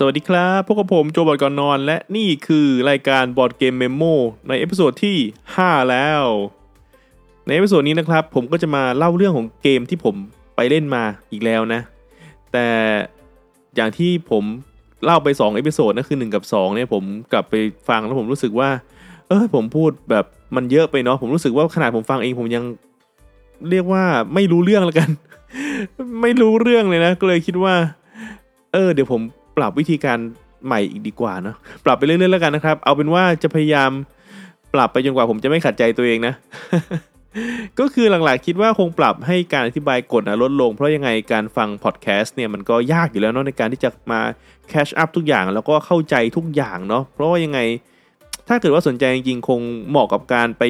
สวัสดีครับพบกับผมโจบอร์ดก่อนนอน และนี่คือรายการ Board Game Memo ใน episode ที่ 5 แล้ว ใน episode นี้นะครับ ผมก็จะมาเล่าเรื่องของเกมที่ผมไปเล่นมาอีกแล้วนะ แต่อย่างที่ผมเล่าไป 2 episode นั่นคือ 1 กับ 2 เนี่ยผมกลับไปฟังแล้วผมรู้สึกว่า เออผมพูดแบบมันเยอะไปเนาะผมรู้สึกว่าขนาดผมฟังเองผมยังเรียกว่าไม่รู้เรื่องแล้วกัน ไม่รู้เรื่องเลยนะก็เลยคิดว่า เออ เดี๋ยวผม ปรับวิธีการใหม่อีกดีกว่าเนาะปรับไปเรื่อยๆแล้วกันนะครับ เอาเป็นว่าจะพยายามปรับไปจนกว่าผมจะไม่ขัดใจตัวเองนะ ก็คือหลักๆคิดว่าคงปรับให้การอธิบายกฎนะลดลง เพราะยังไงการฟังพอดแคสต์เนี่ยมันก็ยากอยู่แล้วเนาะในการที่จะมาแคชอัพทุกอย่างแล้วก็เข้าใจทุกอย่างเนาะเพราะว่ายังไงถ้าเกิดว่าสนใจจริงๆคงเหมาะกับการไป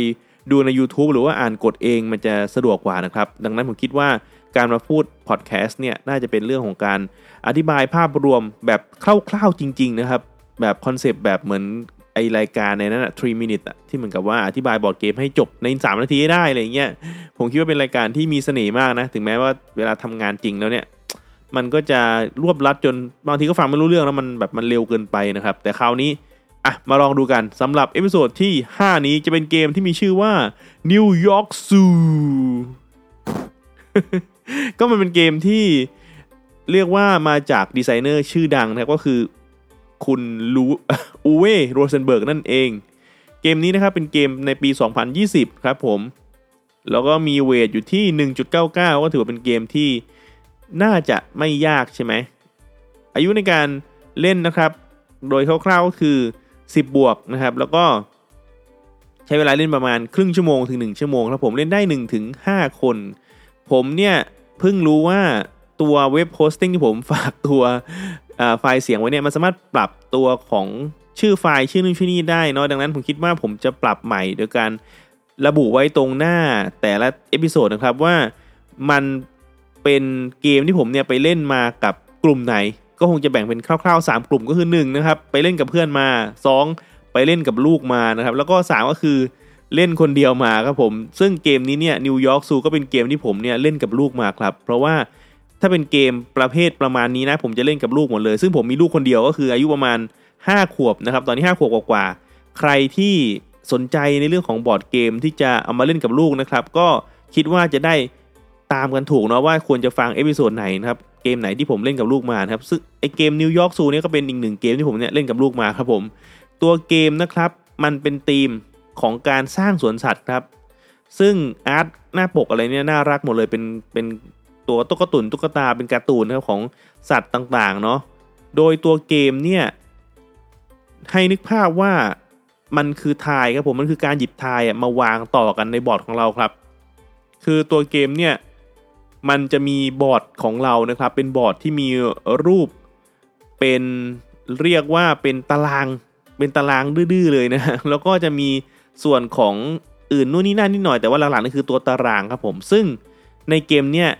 ดูใน YouTube หรือว่าอ่านกฎเองมันจะสะดวกกว่านะครับ ดังนั้นผมคิดว่า การมาพูดพอดแคสต์เนี่ยน่าจะเป็นเรื่องของการอธิบายภาพรวมแบบคร่าวๆจริง ๆ นะครับ แบบ concept แบบเหมือนไอรายการในนั้นอะ3 minutes อะที่เหมือนกับว่าอธิบายบอร์ดเกมให้จบใน 3 นาทีได้อะไรเงี้ยผมคิดว่าเป็นรายการที่มีเสน่ห์มากนะ ถึงแม้ว่าเวลาทำงานจริงแล้วเนี่ย มันก็จะรวบรัดจนบางทีก็ฟังไม่รู้เรื่องแล้วมันแบบมันเร็วเกินไปนะครับ แต่คราวนี้อะมาลองดูกันสำหรับ episode ที่ 5 นี้จะเป็นเกมที่มีชื่อว่า New York Zoo ก็มันเป็นเกมที่เรียกว่ามาจากดีไซเนอร์ชื่อดังนะก็คือคุณ Uwe Rosenberg นั่นเอง เกมนี้นะครับเป็นเกมในปี 2020 ครับผม แล้วก็มี weight อยู่ที่ 1.99 ก็ถือว่าเป็นเกมที่น่าจะไม่ยากใช่ไหม อายุในการเล่นนะครับ โดยคร่าวๆก็คือ 10 บวกนะครับ แล้วก็ใช้เวลาเล่นประมาณครึ่งชั่วโมงถึง 1 ชั่วโมงครับผมเล่นได้1ถึง5คน ผมเนี่ยเพิ่งรู้ว่าตัว web hosting ที่ผมฝากตัวไฟล์เสียงไว้เนี่ยมันสามารถปรับตัวของชื่อไฟล์ชื่อนู่นชื่อนี่ได้เนาะดังนั้นผมคิดว่าผมจะปรับใหม่โดยการระบุไว้ตรงหน้าแต่ละ episode นะครับว่ามันเป็นเกมที่ผมเนี่ยไปเล่นมากับกลุ่มไหน ก็คงจะแบ่งเป็นคร่าวๆ 3 กลุ่มก็คือ1นะครับไปเล่นกับเพื่อนมา 2 ไปเล่นกับลูกมานะครับแล้วก็ 3 ก็คือ เล่นคนเดียวมาครับผม ซึ่งเกมนี้เนี่ยนิวยอร์กซูก็เป็นเกมที่ผมเนี่ยเล่นกับลูกมาครับ เพราะว่าถ้าเป็นเกมประเภทประมาณนี้นะ ผมจะเล่นกับลูกหมดเลย ซึ่งผมมีลูกคนเดียวก็คืออายุประมาณ 5 ขวบนะครับ ตอนนี้ 5 ขวบกว่าๆใครที่สนใจในเรื่องของบอร์ดเกมที่จะเอามาเล่นกับลูกนะครับ ก็คิดว่าจะได้ตามกันถูกเนาะว่าควรจะฟัง episode ไหนนะครับเกมไหนที่ผมเล่นกับลูกมาครับซึ่งไอเกม New York Zoo นี่ก็เป็นอีกหนึ่งเกมที่ผมเนี่ยเล่นกับลูกมาครับผม ตัวเกมนะครับมันเป็นธีม ของการสร้างสวนสัตว์ครับ ซึ่ง art หน้าปกอะไรเนี่ยน่ารักหมดเลยเป็นเป็นตัวตุ๊กตุนตุ๊กตาเป็นการ์ตูนครับของสัตว์ต่างๆเนาะโดยตัวเกมเนี่ยให้นึกภาพว่ามันคือ tile ครับผมมันคือการหยิบ tile มาวางต่อกันในบอร์ดของเราครับ คือตัวเกมเนี่ยมันจะมีบอร์ดของเรานะครับ เป็นบอร์ดที่มีรูปเป็นเรียกว่าเป็นตารางเป็นตารางดื้อๆเลยนะแล้วก็จะมี ส่วนของอื่นนู่นนี่นั่นนิดหน่อยแต่ว่าหลักๆนี่คือตัวตารางครับผม ซึ่งในเกมเนี่ย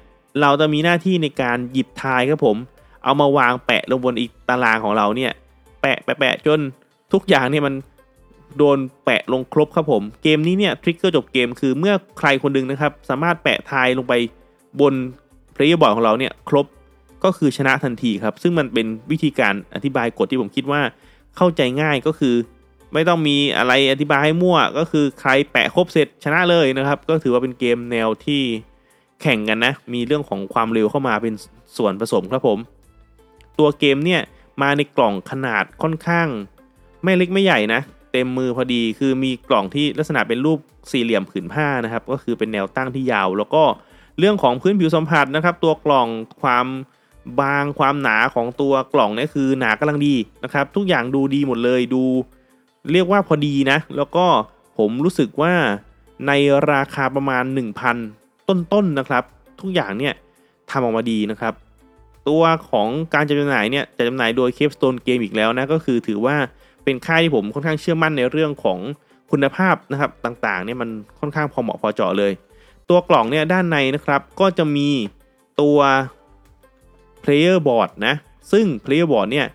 เราจะมีหน้าที่ในการหยิบ tile ครับผม เอามาวางแปะลงบนอีกตารางของเราเนี่ยแปะแปะแปะจนทุกอย่างเนี่ยมันโดนแปะลงครบครับผมเกมนี้เนี่ยทริกเกอร์จบเกมคือเมื่อใครคนดึงนะครับ สามารถแปะทายลงไปบนเพลย์บอร์ดของเราเนี่ยครบก็คือชนะทันทีครับ ซึ่งมันเป็นวิธีการอธิบายกฎที่ผมคิดว่าเข้าใจง่ายก็คือ ไม่ต้องมีอะไรอธิบายให้มั่ว ก็คือใครแปะครบเสร็จชนะเลยนะครับ ก็ถือว่าเป็นเกมแนวที่แข่งกันนะ มีเรื่องของความเร็วเข้ามาเป็นส่วนผสมครับผม ตัวเกมเนี่ยมาในกล่องขนาดค่อนข้าง ไม่เล็กไม่ใหญ่นะ เต็มมือพอดีคือมีกล่องที่ลักษณะเป็นรูปสี่เหลี่ยมผืนผ้านะครับ ก็คือเป็นแนวตั้งที่ยาว แล้วก็เรื่องของพื้นผิวสัมผัสนะครับ ตัวกล่องความบางความหนาของตัวกล่องนี่คือหนากำลังดีนะครับ ทุกอย่างดูดีหมดเลยดู เรียกว่าพอดีนะ แล้วก็ผมรู้สึกว่าในราคาประมาณ 1,000 ต้นๆนนะครับ ทุกอย่างเนี่ยทำออกมาดีนะครับ ตัวของการจำหน่ายเนี่ยจะจำหน่ายโดยเคปสโตนเกมอีกแล้วนะ ก็คือถือว่าเป็นค่ายที่ผมค่อนข้างเชื่อมั่นในเรื่องของคุณภาพนะครับต่างๆเนี่ยมันค่อนข้างพอเหมาะพอเจาะเลย ตัวกล่องเนี่ยด้านในนะครับก็จะมีตัว player board นะ ซึ่ง player board เนี่ย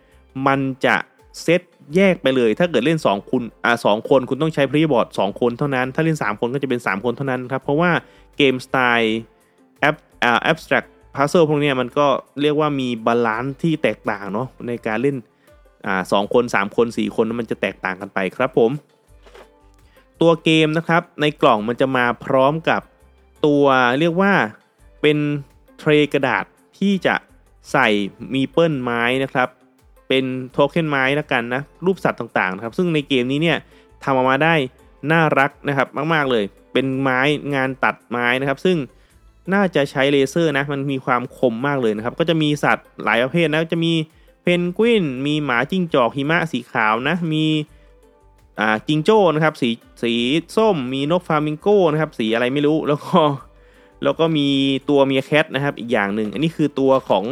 มันจะเซต แยกไปเลย ถ้าเกิดเล่น 2 คุณอ่าสคนคุณต้องใช้ player board 2คนเท่านั้น ถ้าเล่น 3 คนก็จะเป็น 3 คนเท่านั้นครับ เพราะว่าเกมสไตล์แอปอ่า abstract puzzle พวกนี้มันก็เรียกว่ามี balance ที่แตกต่างเนาะในการเล่นอ่าสองคนสามคนสี่คนมันจะแตกต่างกันไปครับผม ตัวเกมนะครับในกล่องมันจะมาพร้อมกับตัวเรียกว่าเป็น tray กระดาษที่จะใส่ meeple ไม้นะครับ เป็นโทเค็นไม้แล้วกันนะรูปสัตว์ต่างๆครับซึ่งในเกมนี้เนี่ยทำออกมาได้น่ารักนะครับมากๆเลย เป็นไม้งานตัดไม้นะครับ ซึ่งน่าจะใช้เลเซอร์นะมันมีความคมมากเลยนะครับ ก็จะมีสัตว์หลายประเภทนะจะมีเพนกวิน มีหมาจิ้งจอกหิมะสีขาวนะ มีอ่าจิงโจ้นะครับสีสีส้ม มีนกฟามิงโก้นะครับสีอะไรไม่รู้แล้วก็แล้วก็มีตัวเมียแคทนะครับอีกอย่างหนึ่งอันนี้คือตัวของ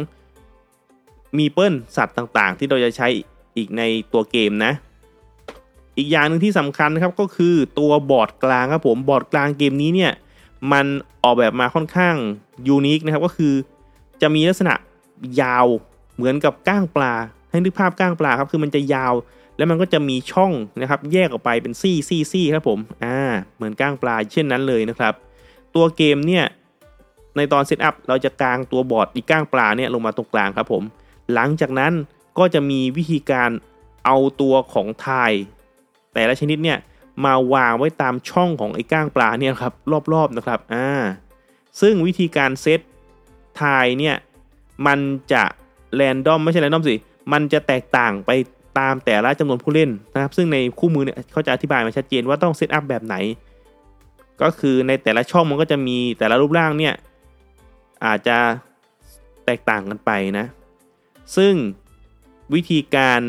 มีเปิลสัตว์ต่างๆ ที่เราจะใช้อีกในตัวเกมนะ อีกอย่างหนึ่งที่สำคัญนะครับก็คือตัวบอร์ดกลางครับผมบอร์ดกลางเกมนี้เนี่ยมันออกแบบมาค่อนข้าง unique นะครับก็คือจะมีลักษณะยาวเหมือนกับก้างปลา ให้นึกภาพก้างปลาครับคือมันจะยาว แล้วมันก็จะมีช่องนะครับ แยกออกไปเป็นซี่ซี่ซี่ครับผมอ่าเหมือนก้างปลาเช่นนั้นเลยนะครับ ตัวเกมเนี่ยในตอน setup เราจะกางตัวบอร์ดไอ้ก้างปลาเนี่ยลงมาตรงกลางครับผม หลังจากนั้นก็จะมีวิธีการเอาตัวของทาย แต่ละชนิดเนี่ยมาวางไว้ตามช่องของไอ้ก้างปลาเนี่ยครับรอบๆนะครับอ่าซึ่งวิธีการเซตทายเนี่ยมันจะแรนดอมไม่ใช่แรนดอมสิ มันจะแตกต่างไปตามแต่ละจำนวนผู้เล่นนะครับ ซึ่งในคู่มือเนี่ยเขาจะอธิบายมาชัดเจนว่าต้องเซตอัพแบบไหน ก็คือในแต่ละช่องมันก็จะมีแต่ละรูปร่างเนี่ยอาจจะแตกต่างกันไปนะ ซึ่งวิธีการ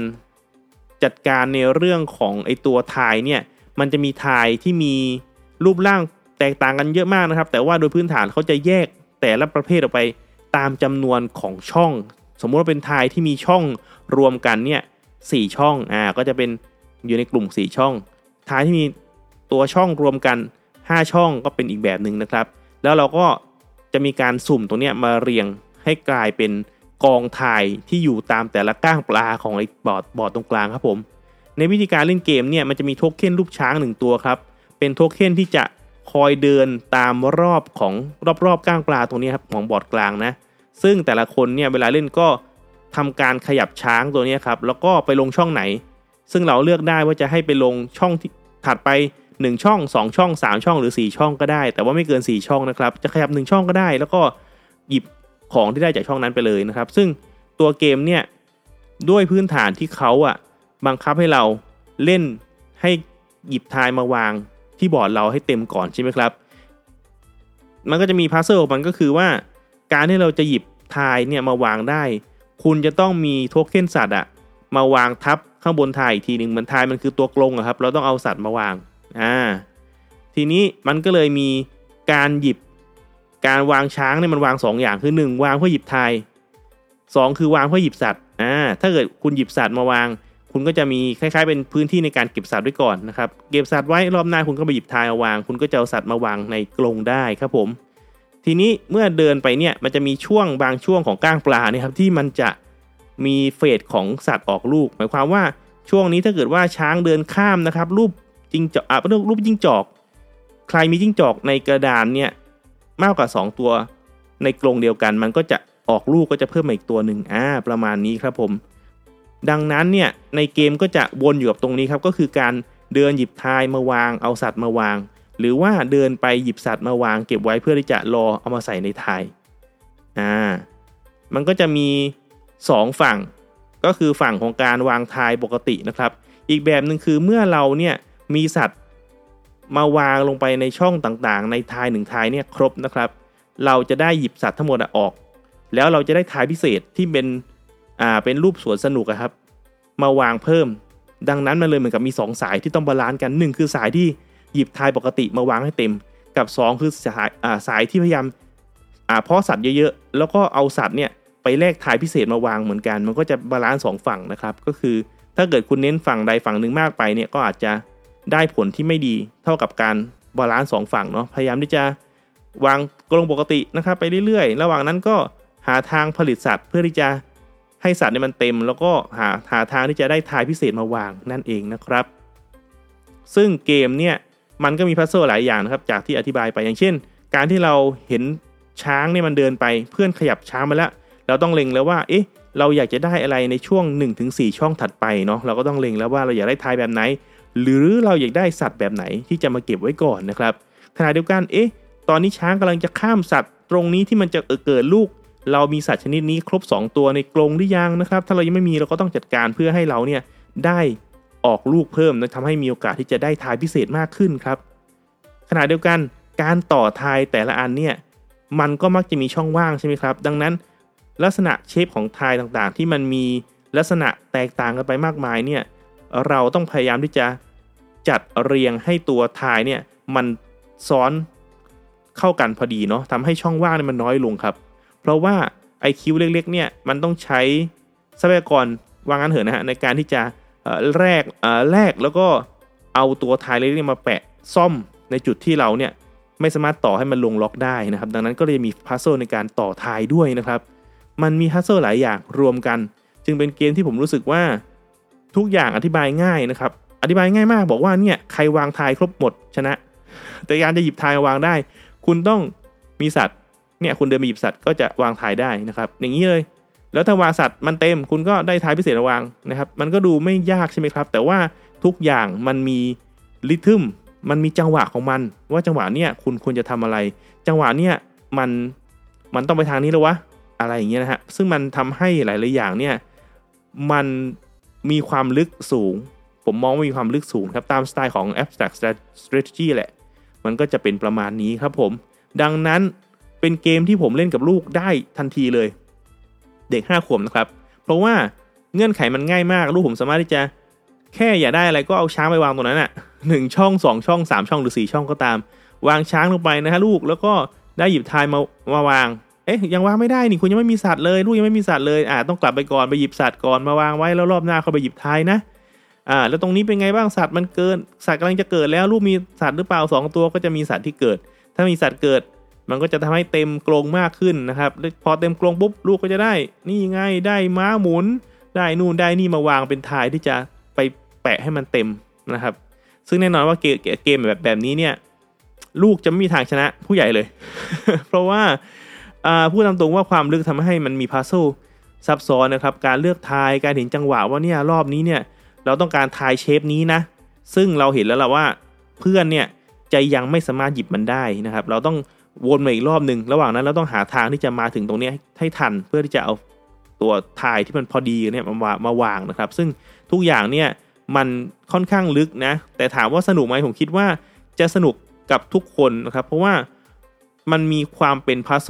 จัดการในเรื่องของไอตัวทายเนี่ยมันจะมีทายที่มีรูปร่างแตกต่างกันเยอะมากนะครับ แต่ว่าโดยพื้นฐานเขาจะแยกแต่ละประเภทออกไปตามจำนวนของช่อง สมมุติว่าเป็นทายที่มีช่องรวมกันเนี่ยสช่องอ่าก็จะเป็นอยู่ในกลุ่ม 4 ช่องทายที่มีตัวช่องรวมกัน 5 ช่องก็เป็นอีกแบบหนึ่งนะครับ แล้วเราก็จะมีการสุ่มตรงนี้มาเรียงให้กลายเป็น กองทายที่อยู่ตามแต่ละก้างปลาของไอ้บอร์ดบอร์ดตรงกลางครับผม ในวิธีการเล่นเกมเนี่ยมันจะมีโทเค็นรูปช้างหนึ่งตัวครับ เป็นโทเค็นที่จะคอยเดินตามรอบของรอบๆก้างปลาตรงนี้ครับของบอร์ดกลางนะ ซึ่งแต่ละคนเนี่ยเวลาเล่นก็ทำการขยับช้างตัวนี้ครับแล้วก็ไปลงช่องไหน ซึ่งเราเลือกได้ว่าจะให้ไปลงช่องที่ถัดไป 1 ช่อง 2 ช่อง 3 ช่องหรือ 4 ช่องก็ได้ แต่ว่าไม่เกิน 4 ช่องนะครับ จะขยับ 1 ช่องก็ได้ แล้วก็หยิบ ของที่ได้จากช่องนั้นไปเลยนะครับ ซึ่งตัวเกมเนี่ยด้วยพื้นฐานที่เขาอะบังคับให้เราเล่นให้หยิบ tile มาวางที่บอร์ดเราให้เต็มก่อนใช่ไหมครับ มันก็จะมี pressure มันก็คือว่า การที่เราจะหยิบ tile เนี่ยมาวางได้ คุณจะต้องมีโทเค็นสัตว์อะมาวางทับข้างบนทายอีกทีหนึ่งเหมือนทายมันคือตัวกลงอะครับ เราต้องเอาสัตว์มาวางอ่าทีนี้มันก็เลยมีการหยิบ การวางช้างเนี่ยมันวาง 2 อย่างคือ 1 วางเพื่อหยิบทาย 2 คือวางเพื่อหยิบสัตว์อ่าถ้าเกิดคุณหยิบสัตว์มาวาง คุณก็จะมีคล้ายๆ เป็นพื้นที่ในการเก็บสัตว์ไว้ก่อนนะครับเก็บสัตว์ไว้รอบหน้าคุณก็ไปหยิบทายเอาวาง คุณก็จะเอาสัตว์มาวางในกรงได้ครับผม ทีนี้เมื่อเดินไปเนี่ยมันจะมีช่วงบางช่วงของก้างปลาเนี่ยครับที่มันจะมีเฟสของสัตว์ออกลูก หมายความว่าช่วงนี้ถ้าเกิดว่าช้างเดินข้ามนะครับรูปจิงจอกอะรูปจิงจอก ใครมีจิงจอกในกระดานเนี่ย มากกว่า 2 ตัว ในกรงเดียวกันมันก็จะออกลูกก็จะเพิ่มมาอีกตัวหนึ่งอ่าประมาณนี้ครับผม ดังนั้นเนี่ยในเกมก็จะวนอยู่กับตรงนี้ครับก็คือการเดินหยิบทายมาวางเอาสัตว์มาวาง หรือว่าเดินไปหยิบสัตว์มาวาง เก็บไว้เพื่อที่จะรอเอามาใส่ในทายอ่ามันก็จะมี 2 ฝั่ง ก็คือฝั่งของการวางทายปกตินะครับ อีกแบบหนึ่งคือเมื่อเราเนี่ยมีสัตว์ มาวางลงไปในช่องต่างๆ ในทายหนึ่งทายเนี่ยครบนะครับ เราจะได้หยิบสัตว์ทั้งหมดออก แล้วเราจะได้ทายพิเศษที่เป็นอ่าเป็นรูปสวนสนุกครับ มาวางเพิ่ม ดังนั้นมันเลยเหมือนกับมี 2 สายที่ต้อง balance กัน 1 คือสายที่หยิบ tile ปกติมาวางให้เต็ม กับ 2 คือสายอ่าสายที่พยายามอ่าเพาะสัตว์เยอะๆแล้วก็เอาสัตว์เนี่ยไปแลก tile พิเศษมาวางเหมือนกัน มันก็จะ balance สองฝั่งนะครับ ก็คือถ้าเกิดคุณเน้นฝั่งใดฝั่งหนึ่งมากไปเนี่ยก็อาจจะ ได้ผลที่ไม่ดีเท่ากับการ balance สองฝั่งเนาะพยายามที่จะวางกรงปกตินะครับไปเรื่อยๆ ระหว่างนั้นก็หาทางผลิตสัตว์เพื่อที่จะให้สัตว์เนี่ยมันเต็ม แล้วก็หาหาทางที่จะได้ทายพิเศษมาวางนั่นเองนะครับ ซึ่งเกมเนี่ยมันก็มีพัซเซิลหลายอย่างนะครับจากที่อธิบายไปอย่างเช่น การที่เราเห็นช้างเนี่ยมันเดินไปเพื่อนขยับช้างมาแล้ว เราต้องเล็งแล้วว่าเอ๊ะเราอยากจะได้อะไรในช่วง 1-4 ช่องถัดไปเนาะเราก็ต้องเล็งแล้วว่าเราอยากได้ทายแบบไหน หรือเราอยากได้สัตว์แบบไหนที่จะมาเก็บไว้ก่อนนะครับขณะเดียวกันเอ๊ะตอนนี้ช้างกำลังจะข้ามสัตว์ตรงนี้ที่มันจะเกิดลูก เรามีสัตว์ชนิดนี้ครบ 2 ตัวในกรงหรือยังนะครับ ถ้าเรายังไม่มีเราก็ต้องจัดการเพื่อให้เราเนี่ยได้ออกลูกเพิ่มนะทำให้มีโอกาสที่จะได้ทายพิเศษมากขึ้นครับ ขณะเดียวกันการต่อทายแต่ละอันเนี่ยมันก็มักจะมีช่องว่างใช่ไหมครับ ดังนั้น ลักษณะเชฟของทายต่างๆ ที่มันมีลักษณะแตกต่างกันไปมากมายเนี่ย เราต้องพยายามที่จะจัดเรียงให้ตัวทายเนี่ยมันซ้อนเข้ากันพอดีเนาะทำให้ช่องว่างเนี่ยมันน้อยลงครับ เพราะว่าไอคิวเล็กๆเนี่ยมันต้องใช้ทรัพยากรวางงันเถอะนะฮะในการที่จะแรกแรกแล้วก็เอาตัวทายเล็กๆมาแปะซ่อมในจุดที่เราเนี่ยไม่สามารถต่อให้มันลงล็อกได้นะครับ ดังนั้นก็เลยมีพัซเซิลในการต่อทายด้วยนะครับ มันมีพัซเซิลหลายอย่างรวมกัน จึงเป็นเกมที่ผมรู้สึกว่า ทุกอย่างอธิบายง่ายนะครับ อธิบายง่ายมากบอกว่าเนี่ยใครวางทายครบหมดชนะ แต่การจะหยิบทายวางได้ คุณต้องมีสัตว์เนี่ยคุณเดินไปหยิบสัตว์ก็จะวางทายได้นะครับ อย่างนี้เลย แล้วถ้าวางสัตว์มันเต็มคุณก็ได้ทายพิเศษวางนะครับ มันก็ดูไม่ยากใช่ไหมครับ แต่ว่าทุกอย่างมันมีริทึมมันมีจังหวะของมัน ว่าจังหวะเนี้ยคุณควรจะทำอะไร จังหวะเนี้ยมันมันต้องไปทางนี้แล้ววะอะไรอย่างเงี้ยนะฮะซึ่งมันทำให้หลายๆอย่างเนี่ยมัน มีความลึกสูง ผมมองว่ามีความลึกสูงครับตามสไตล์ของ abstract strategy แหละ มันก็จะเป็นประมาณนี้ครับผม ดังนั้นเป็นเกมที่ผมเล่นกับลูกได้ทันทีเลย เด็ก 5 ขวบนะครับ เพราะว่าเงื่อนไขมันง่ายมากลูกผมสามารถที่จะแค่อย่าได้อะไรก็เอาช้างไปวางตรงนั้นอะ่ะหนึ่งช่องสองช่องสามช่องหรือสี่ช่องก็ตาม วางช้างลงไปนะฮะลูกแล้วก็ได้หยิบทายมามาวาง เอ๊ะยังวางไม่ได้นี่คุณยังไม่มีสัตว์เลยลูกยังไม่มีสัตว์เลยอ่าต้องกลับไปก่อนไปหยิบสัตว์ก่อนมาวางไว้แล้วรอบหน้าเขาไปหยิบทายนะอ่าแล้วตรงนี้เป็นไงบ้างสัตว์มันเกินสัตว์กำลังจะเกิดแล้วลูกมีสัตว์หรือเปล่าสองตัวก็จะมีสัตว์ที่เกิด ถ้ามีสัตว์เกิด มันก็จะทำให้เต็มกรงมากขึ้นนะครับพอเต็มกรงปุ๊บลูกก็จะได้ นี่ไงได้ม้าหมุน ได้นู่นได้นี่มาวางเป็นทายที่จะไปแปะให้มันเต็มนะครับ ซึ่งแน่นอนว่าเกมเกมแบบแบบนี้เนี่ย ลูกจะไม่มีทางชนะผู้ใหญ่เลย เพราะว่า พูดตามตรงว่าความลึกทำให้มันมีพัซโซซับซ้อนนะครับ การเลือกทายการเห็นจังหวะว่าเนี่ยรอบนี้เนี่ยเราต้องการทายเชฟนี้นะ ซึ่งเราเห็นแล้วล่ะว่าเพื่อนเนี่ยจะยังไม่สามารถหยิบมันได้นะครับ เราต้องวนมาอีกรอบหนึ่งระหว่างนั้นเราต้องหาทางที่จะมาถึงตรงนี้ให้ทันเพื่อที่จะเอาตัวทายที่มันพอดีเนี่ยมามาวางนะครับ ซึ่งทุกอย่างเนี่ยมันค่อนข้างลึกนะ แต่ถามว่าสนุกไหมผมคิดว่าจะสนุกกับทุกคนนะครับ เพราะว่ามันมีความเป็นพัซโซ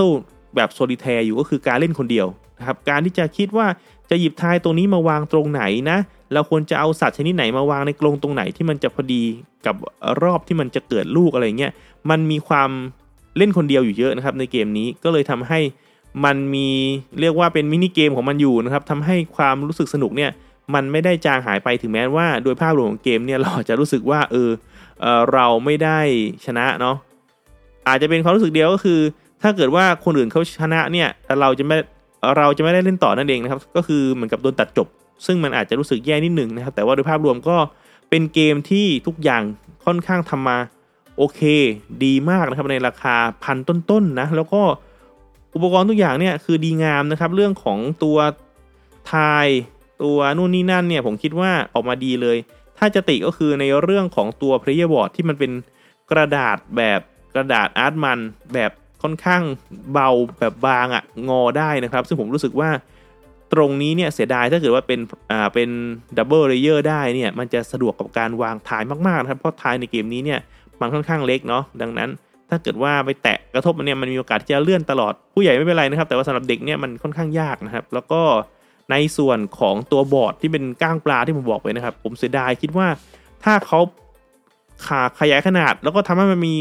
แบบโซลิแทร์อยู่ก็คือการเล่นคนเดียวนะครับการที่จะคิดว่าจะหยิบทายตรงนี้มาวางตรงไหนนะเราควรจะเอาสัตว์ชนิดไหนมาวางในกรงตรงไหนที่มันจะพอดีกับรอบที่มันจะเกิดลูกอะไรเงี้ยมันมีความเล่นคนเดียวอยู่เยอะนะครับในเกมนี้ก็เลยทำให้มันมีเรียกว่าเป็นมินิเกมของมันอยู่นะครับทำให้ความรู้สึกสนุกเนี่ยมันไม่ได้จางหายไปถึงแม้ว่า โดยภาพรวมของเกมเนี่ยเราจะรู้สึกว่าเออเออเราไม่ได้ชนะเนาะอาจจะเป็นความรู้สึกเดียวก็คือ ถ้าเกิดว่าคนอื่นเขาชนะเนี่ยเราจะไม่เราจะไม่ได้เล่นต่อนั่นเองนะครับ ก็คือเหมือนกับโดนตัดจบ ซึ่งมันอาจจะรู้สึกแย่นิดหนึ่งนะครับ แต่ว่าโดยภาพรวมก็เป็นเกมที่ทุกอย่างค่อนข้างทำมาโอเค ดีมากนะครับในราคาพันต้นๆนนะแล้วก็อุปกรณ์ทุกอย่างเนี่ยคือดีงามนะครับ เรื่องของตัวทายตัวนู่นนี่นั่นเนี่ยผมคิดว่าออกมาดีเลย ถ้าจะติก็คือในเรื่องของตัว player board ที่มันเป็นกระดาษแบบกระดาษอาร์ตมันแบบ ค่อนข้างเบาแบบบางอะ่ะงอได้นะครับ ซึ่งผมรู้สึกว่าตรงนี้เนี่ยเสียดายถ้าเกิดว่าเป็นอ่าเป็น double layer ได้เนี่ยมันจะสะดวกกับการวาง tile มากๆนะครับเพราะ tile ในเกมนี้เนี่ยมันค่อนข้างเล็กเนาะดังนั้น ถ้าเกิดว่าไปแตะกระทบมันเนี่ยมันมีโอกาสที่จะเลื่อนตลอดผู้ใหญ่ไม่เป็นไรนะครับ แต่ว่าสำหรับเด็กเนี่ยมันค่อนข้างยากนะครับ แล้วก็ในส่วนของตัวบอร์ดที่เป็นก้างปลาที่ผมบอกไปนะครับ ผมเสียดายคิดว่าถ้าเขาขาขยายขนาด แล้วก็ทำให้มันมี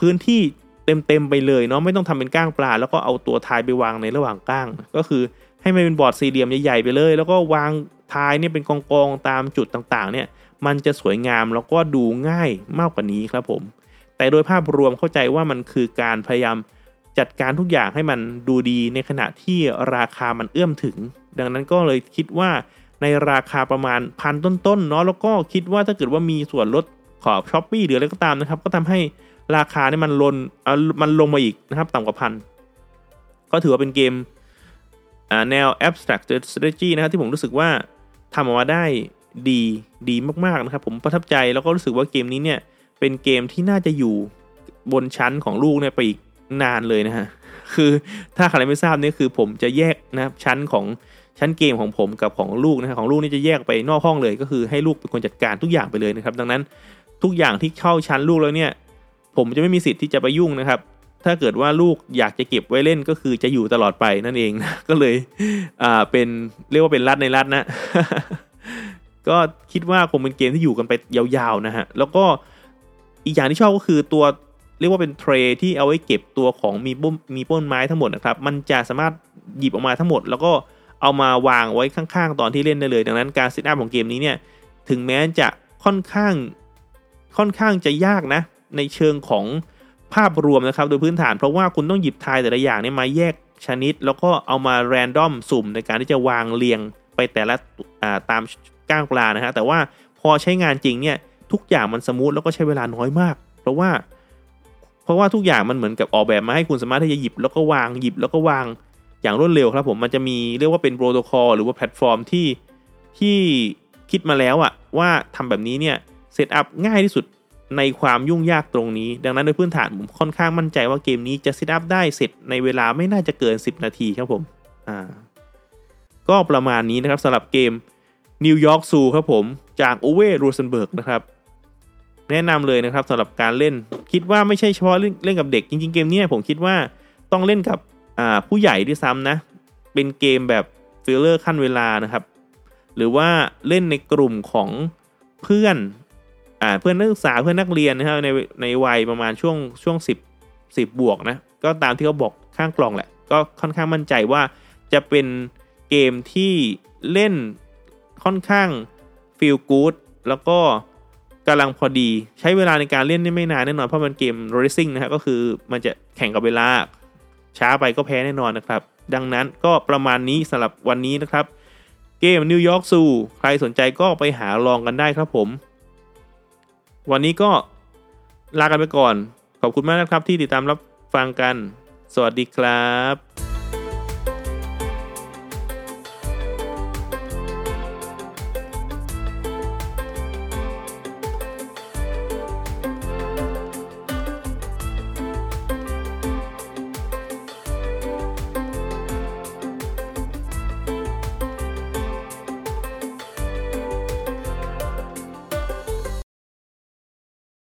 พื้นที่ เต็มๆไปเลยเนาะไม่ต้องทำเป็นก้างปลา แล้วก็เอาตัว tile ไปวางในระหว่างก้าง ก็คือให้มันเป็นบอร์ดสี่เหลี่ยมใหญ่ๆไปเลย แล้วก็วางทายเนี่ยเป็นกองๆตามจุดต่างๆ เนี่ยมันจะสวยงามแล้วก็ดูง่ายมากกว่านี้ครับผม แต่โดยภาพรวมเข้าใจว่ามันคือการพยายามจัดการทุกอย่างให้มันดูดีในขณะที่ราคามันเอื้อมถึง ดังนั้นก็เลยคิดว่าในราคาประมาณพันต้นๆเนาะแล้วก็คิดว่าถ้าเกิดว่ามีส่วนลดขอบช้อปปี้หรืออะไรก็ตามนะครับ ก็ทำให้ ราคาเนี่ยมันลนมันลงมาอีกนะครับต่ำกว่าพันก็ถือว่าเป็นเกมแนว abstract strategy นะครับที่ผมรู้สึกว่าทำออกมาได้ดีดีมากๆนะครับ ผมประทับใจแล้วก็รู้สึกว่าเกมนี้เนี่ยเป็นเกมที่น่าจะอยู่บนชั้นของลูกเนี่ยไปอีกนานเลยนะฮะคือถ้าใครไม่ทราบเนี่ยคือผมจะแยกนะครับชั้นของชั้นเกมของผมกับของลูกนะครับของลูกนี่จะแยกไปนอกห้องเลย ก็คือให้ลูกเป็นคนจัดการทุกอย่างไปเลยนะครับ ดังนั้นทุกอย่างที่เข้าชั้นลูกแล้วเนี่ย ผมจะไม่มีสิทธิ์ที่จะไปยุ่งนะครับ ถ้าเกิดว่าลูกอยากจะเก็บไว้เล่นก็คือจะอยู่ตลอดไปนั่นเองนะก็เลยอ่าเป็นเรียกว่าเป็นรัดในรัดนะก็คิดว่าคงเป็นเกมที่อยู่กันไปยาวๆนะฮะแล้วก็อีกอย่างที่ชอบก็คือตัวเรียกว่าเป็นเทรที่เอาไว้เก็บตัวของมีปุ้มมีป้นไม้ทั้งหมดนะครับ มันจะสามารถหยิบออกมาทั้งหมด แล้วก็เอามาวางไว้ข้างๆ ตอนที่เล่นได้เลย ดังนั้นการเซตอัพของเกมนี้เนี่ย ถึงแม้จะค่อนข้างค่อนข้างจะยากนะ ในเชิงของภาพรวมนะครับ โดยพื้นฐานเพราะว่าคุณต้องหยิบ tile แต่ละอย่างเนี่ยมาแยกชนิด แล้วก็เอามา random สุ่มในการที่จะวางเรียงไปแต่ละตามก้างปลานะฮะแต่ว่าพอใช้งานจริงเนี่ยทุกอย่างมัน smooth แล้วก็ใช้เวลาน้อยมาก เพราะว่า เพราะว่าทุกอย่างมันเหมือนกับออกแบบมาให้คุณสามารถที่จะหยิบแล้วก็วางหยิบแล้วก็วางอย่างรวดเร็วครับผมมันจะมีเรียกว่าเป็นโปรโตคอลหรือว่าแพลตฟอร์มที่ที่คิดมาแล้วอะว่าทำแบบนี้เนี่ย setup ง่ายที่สุด ในความยุ่งยากตรงนี้ ดังนั้นโดยพื้นฐานผมค่อนข้างมั่นใจว่าเกมนี้จะ setup ได้เสร็จในเวลาไม่น่าจะเกิน 10 นาทีครับผมอ่าก็ประมาณนี้นะครับสำหรับเกม New York Zoo ครับผมจาก Uwe Rosenberg นะครับแนะนำเลยนะครับสำหรับการเล่นคิดว่าไม่ใช่เฉพาะเล่นเล่นกับเด็กจริงๆเกมนี้ผมคิดว่าต้องเล่นกับผู้ใหญ่ด้วยซ้ำนะ เป็นเกมแบบฟิลเลอร์ขั่นเวลานะครับ หรือว่าเล่นในกลุ่มของเพื่อน อ่าเพื่อนนักศึกษาเพื่อนนักเรียนนะครับในในวัยประมาณช่วงช่วงสิบสิบบวกนะก็ตามที่เขาบอกข้างกล่องแหละ ก็ค่อนข้างมั่นใจว่าจะเป็นเกมที่เล่นค่อนข้าง feel good แล้วก็กำลังพอดีใช้เวลาในการเล่นได้ไม่นานแน่นอน เพราะมันเกม racing นะครับก็คือมันจะแข่งกับเวลา ช้าไปก็แพ้แน่นอนนะครับ ดังนั้นก็ประมาณนี้สำหรับวันนี้นะครับ เกมนิวยอร์กซูใครสนใจก็ไปหาลองกันได้ครับผม วันนี้ก็ลากันไปก่อน ขอบคุณมากนะครับที่ติดตามรับฟังกัน สวัสดีครับ